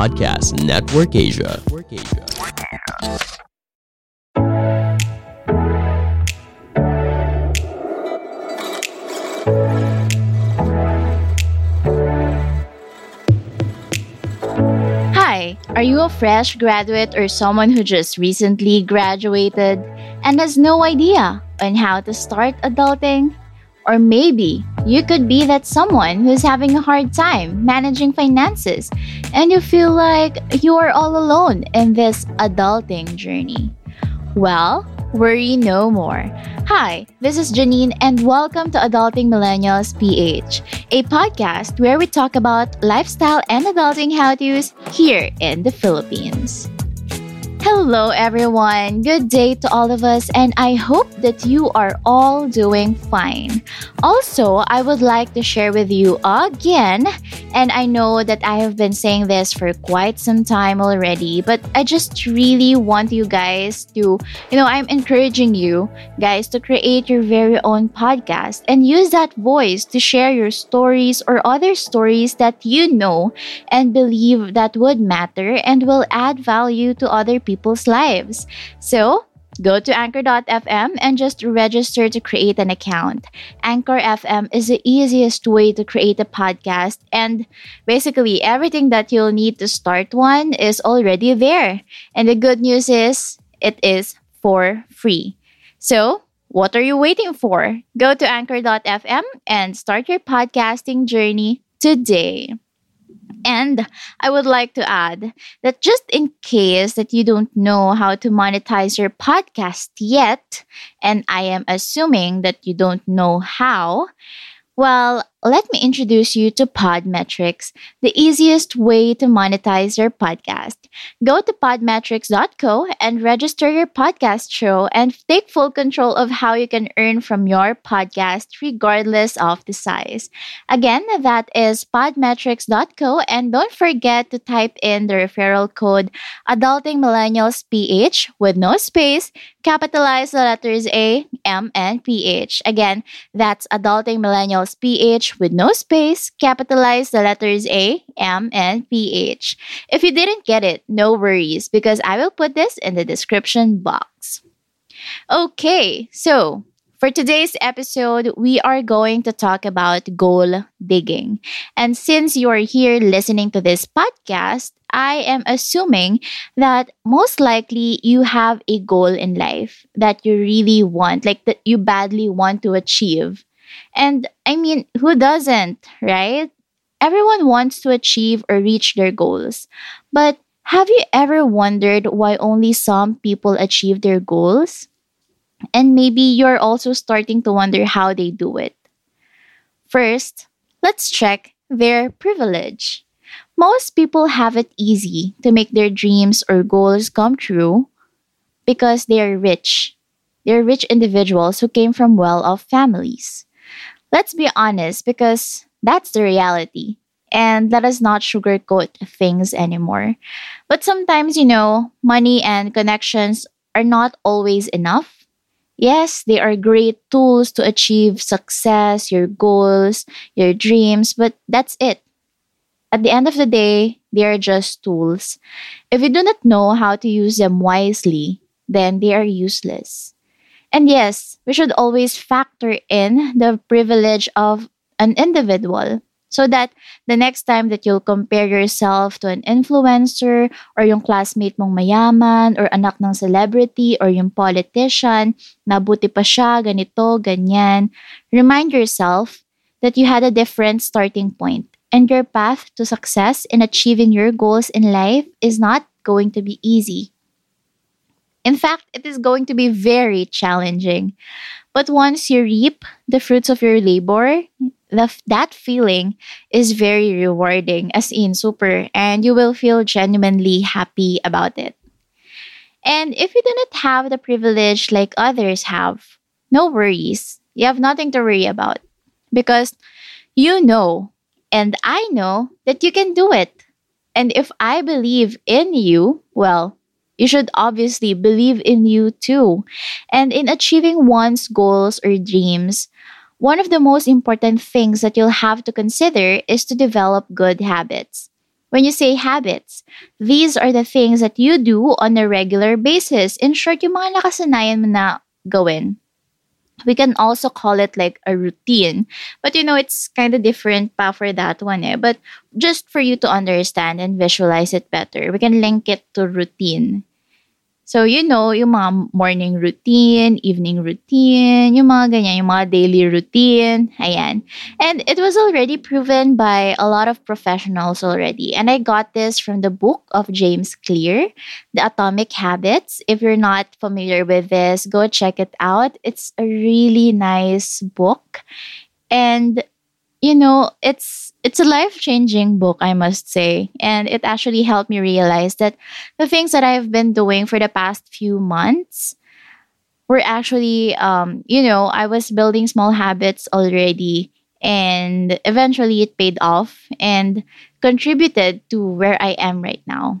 Podcast Network Asia. Hi, are you a fresh graduate or someone who just recently graduated and has no idea on how to start adulting? Or maybe you could be that someone who's having a hard time managing finances and you feel like you are all alone in this adulting journey. Well, worry no more. Hi, this is Janine, and welcome to Adulting Millennials PH, a podcast where we talk about lifestyle and adulting how to's here in the Philippines. Hello, everyone. Good day to all of us, and I hope that you are all doing fine. Also, I would like to share with you again, and I know that I have been saying this for quite some time already, but I just really want you guys to, you know, I'm encouraging you guys to create your very own podcast and use that voice to share your stories or other stories that you know and believe that would matter and will add value to other people's lives. So, go to anchor.fm and just register to create an account. Anchor FM is the easiest way to create a podcast, and basically everything that you'll need to start one is already there. And the good news is, it is for free. So, what are you waiting for? Go to anchor.fm and start your podcasting journey today. And I would like to add that just in case that you don't know how to monetize your podcast yet, and I am assuming that you don't know how, well, let me introduce you to Podmetrics, the easiest way to monetize your podcast. Go to podmetrics.co and register your podcast show and take full control of how you can earn from your podcast regardless of the size. Again, that is podmetrics.co and don't forget to type in the referral code Adulting Millennials PH with no space, capitalize the letters A, M, and PH. Again, that's Adulting Millennials PH with no space, capitalize the letters A, M, and PH. If you didn't get it, no worries because I will put this in the description box. Okay, so for today's episode, we are going to talk about goal digging. And since you are here listening to this podcast, I am assuming that most likely you have a goal in life that you really want, like that you badly want to achieve. And I mean, who doesn't, right? Everyone wants to achieve or reach their goals. But have you ever wondered why only some people achieve their goals? And maybe you're also starting to wonder how they do it. First, let's check their privilege. Most people have it easy to make their dreams or goals come true because they are rich. They're rich individuals who came from well off families. Let's be honest because that's the reality. And let us not sugarcoat things anymore. But sometimes, you know, money and connections are not always enough. Yes, they are great tools to achieve success, your goals, your dreams, but that's it. At the end of the day, they are just tools. If you do not know how to use them wisely, then they are useless. And yes, we should always factor in the privilege of an individual so that the next time that you'll compare yourself to an influencer or yung classmate mong mayaman or anak ng celebrity or yung politician, nabuti pa siya, ganito, ganyan, remind yourself that you had a different starting point and your path to success in achieving your goals in life is not going to be easy. In fact, it is going to be very challenging. But once you reap the fruits of your labor, the, that feeling is very rewarding, as in super, and you will feel genuinely happy about it. And if you do not have the privilege like others have, no worries. You have nothing to worry about because you know, and I know that you can do it. And if I believe in you, well, you should obviously believe in you too. And in achieving one's goals or dreams, one of the most important things that you'll have to consider is to develop good habits. When you say habits, these are the things that you do on a regular basis. In short, yung mga nakasanayan mo na gawin. We can also call it like a routine. But you know, it's kind of different pa for that one eh. But just for you to understand and visualize it better, we can link it to routine. So, you know, yung mga morning routine, evening routine, yung mga ganyan, yung mga daily routine, ayan. And it was already proven by a lot of professionals already. And I got this from the book of James Clear, The Atomic Habits. If you're not familiar with this, go check it out. It's a really nice book. And you know, it's it's a life-changing book, I must say. And it actually helped me realize that the things that I've been doing for the past few months were actually um, you know, I was building small habits already and eventually it paid off and contributed to where I am right now.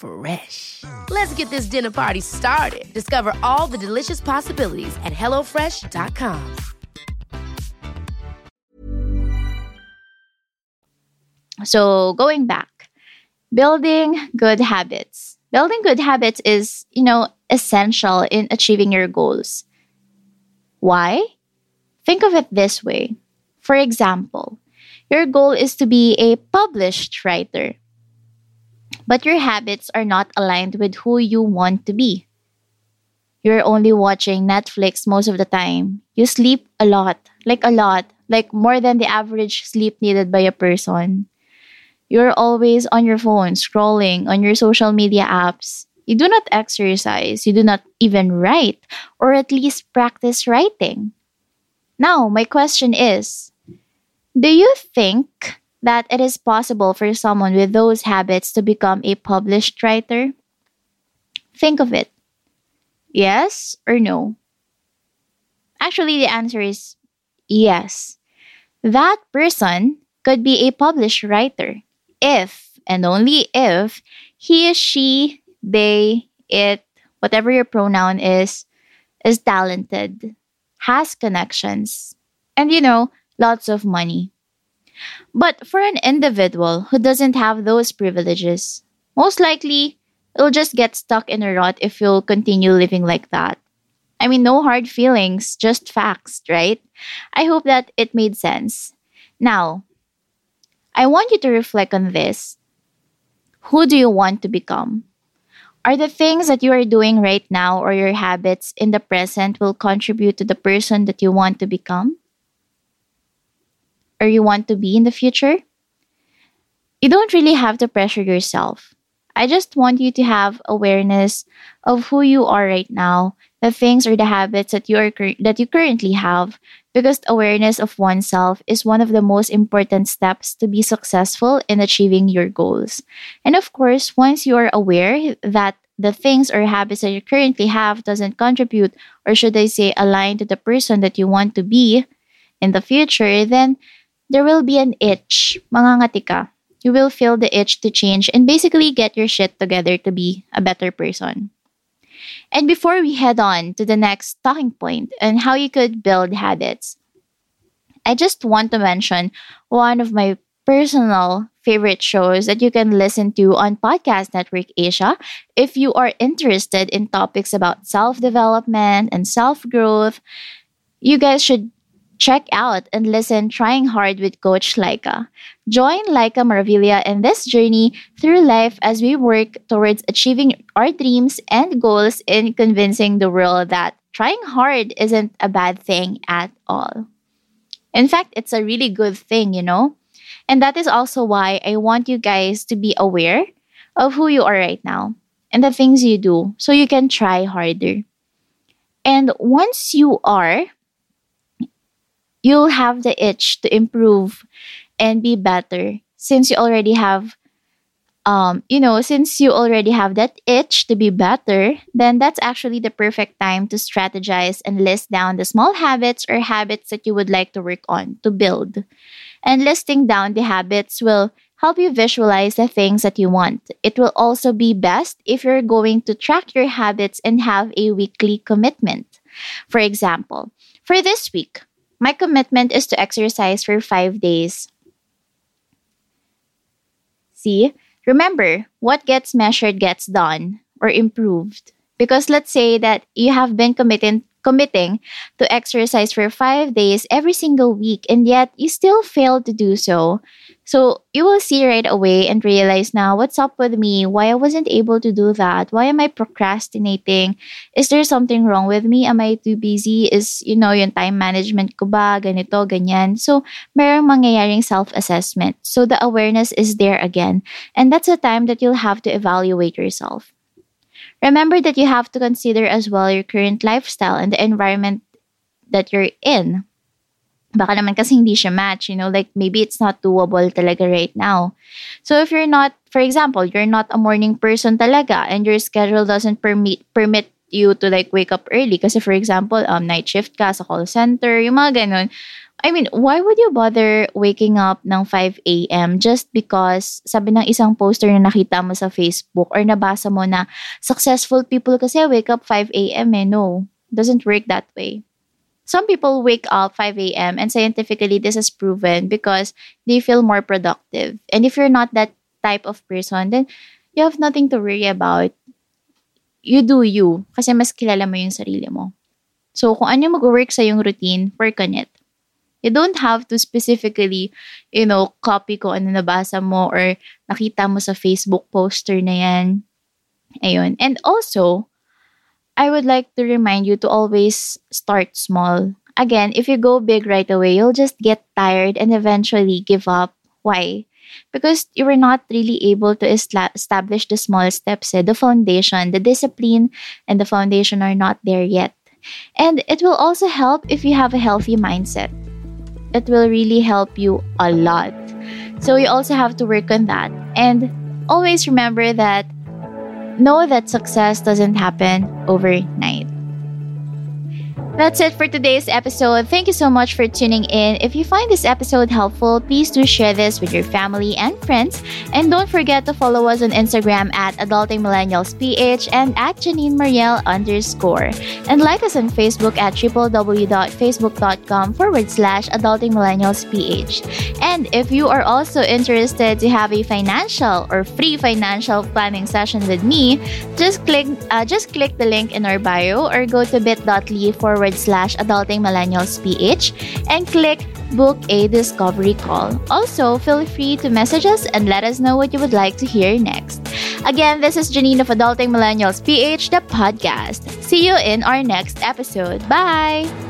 Fresh. Let's get this dinner party started. Discover all the delicious possibilities at hellofresh.com. So, going back, building good habits. Building good habits is, you know, essential in achieving your goals. Why? Think of it this way. For example, your goal is to be a published writer, but your habits are not aligned with who you want to be. You're only watching Netflix most of the time. You sleep a lot, like a lot, like more than the average sleep needed by a person. You're always on your phone, scrolling on your social media apps. You do not exercise. You do not even write, or at least practice writing. Now, my question is Do you think that it is possible for someone with those habits to become a published writer? Think of it. Yes or no? Actually, the answer is yes. That person could be a published writer if and only if he, she, they, it, whatever your pronoun is, is talented, has connections, and you know, lots of money. But for an individual who doesn't have those privileges, most likely you'll just get stuck in a rut if you'll continue living like that. I mean, no hard feelings, just facts, right? I hope that it made sense. Now, I want you to reflect on this. Who do you want to become? Are the things that you are doing right now or your habits in the present will contribute to the person that you want to become? Or you want to be in the future? You don't really have to pressure yourself. I just want you to have awareness of who you are right now, the things or the habits that you are that you currently have because awareness of oneself is one of the most important steps to be successful in achieving your goals. And of course, once you are aware that the things or habits that you currently have doesn't contribute or should I say align to the person that you want to be, in the future, then there will be an itch. Mangangati ka. You will feel the itch to change and basically get your shit together to be a better person. And before we head on to the next talking point and how you could build habits, I just want to mention one of my personal favorite shows that you can listen to on Podcast Network Asia if you are interested in topics about self development and self growth. You guys should check out and listen Trying Hard with Coach Laika. Join Laika Maravilla in this journey through life as we work towards achieving our dreams and goals in convincing the world that trying hard isn't a bad thing at all. In fact, it's a really good thing, you know? And that is also why I want you guys to be aware of who you are right now and the things you do so you can try harder. And once you are, you'll have the itch to improve and be better since you already have um, you know, since you already have that itch to be better, then that's actually the perfect time to strategize and list down the small habits or habits that you would like to work on to build. And listing down the habits will help you visualize the things that you want. It will also be best if you're going to track your habits and have a weekly commitment. For example, for this week, my commitment is to exercise for five days. See, remember, what gets measured gets done or improved. Because let's say that you have been committing committing to exercise for five days every single week, and yet you still fail to do so. So you will see right away and realize now what's up with me, why I wasn't able to do that, why am I procrastinating? Is there something wrong with me? Am I too busy? Is, you know, yung time management ko ba, ganito, ganyan. So, merong mangyayaring self-assessment. So the awareness is there again. And that's a time that you'll have to evaluate yourself. Remember that you have to consider as well your current lifestyle and the environment that you're in baka naman kasi hindi siya match, you know, like maybe it's not doable talaga right now. So if you're not, for example, you're not a morning person talaga and your schedule doesn't permit permit you to like wake up early kasi for example, um, night shift ka sa call center, yung mga ganun. I mean, why would you bother waking up ng 5 a.m. just because sabi ng isang poster na nakita mo sa Facebook or nabasa mo na successful people kasi wake up 5 a.m. eh. No, doesn't work that way. Some people wake up 5 a.m. and scientifically this is proven because they feel more productive. And if you're not that type of person, then you have nothing to worry about. You do you kasi mas kilala mo yung sarili mo. So kung ano mag-work sa yung routine, work on it. You don't have to specifically, you know, copy ko ano nabasa mo or nakita mo sa Facebook poster na yan. Ayun. And also, I would like to remind you to always start small. Again, if you go big right away, you'll just get tired and eventually give up. Why? Because you were not really able to establish the small steps, eh? the foundation, the discipline, and the foundation are not there yet. And it will also help if you have a healthy mindset. It will really help you a lot. So you also have to work on that. And always remember that know that success doesn't happen overnight. That's it for today's episode. Thank you so much for tuning in. If you find this episode helpful, please do share this with your family and friends. And don't forget to follow us on Instagram at AdultingMillennialsPH and at Janine Marielle underscore. And like us on Facebook at www.facebook.com forward slash AdultingMillennialsPH. And if you are also interested to have a financial or free financial planning session with me, just click uh, just click the link in our bio or go to bit.ly forward forward slash adulting millennials ph and click book a discovery call. Also, feel free to message us and let us know what you would like to hear next. Again, this is Janine of Adulting Millennials PH, the podcast. See you in our next episode. Bye!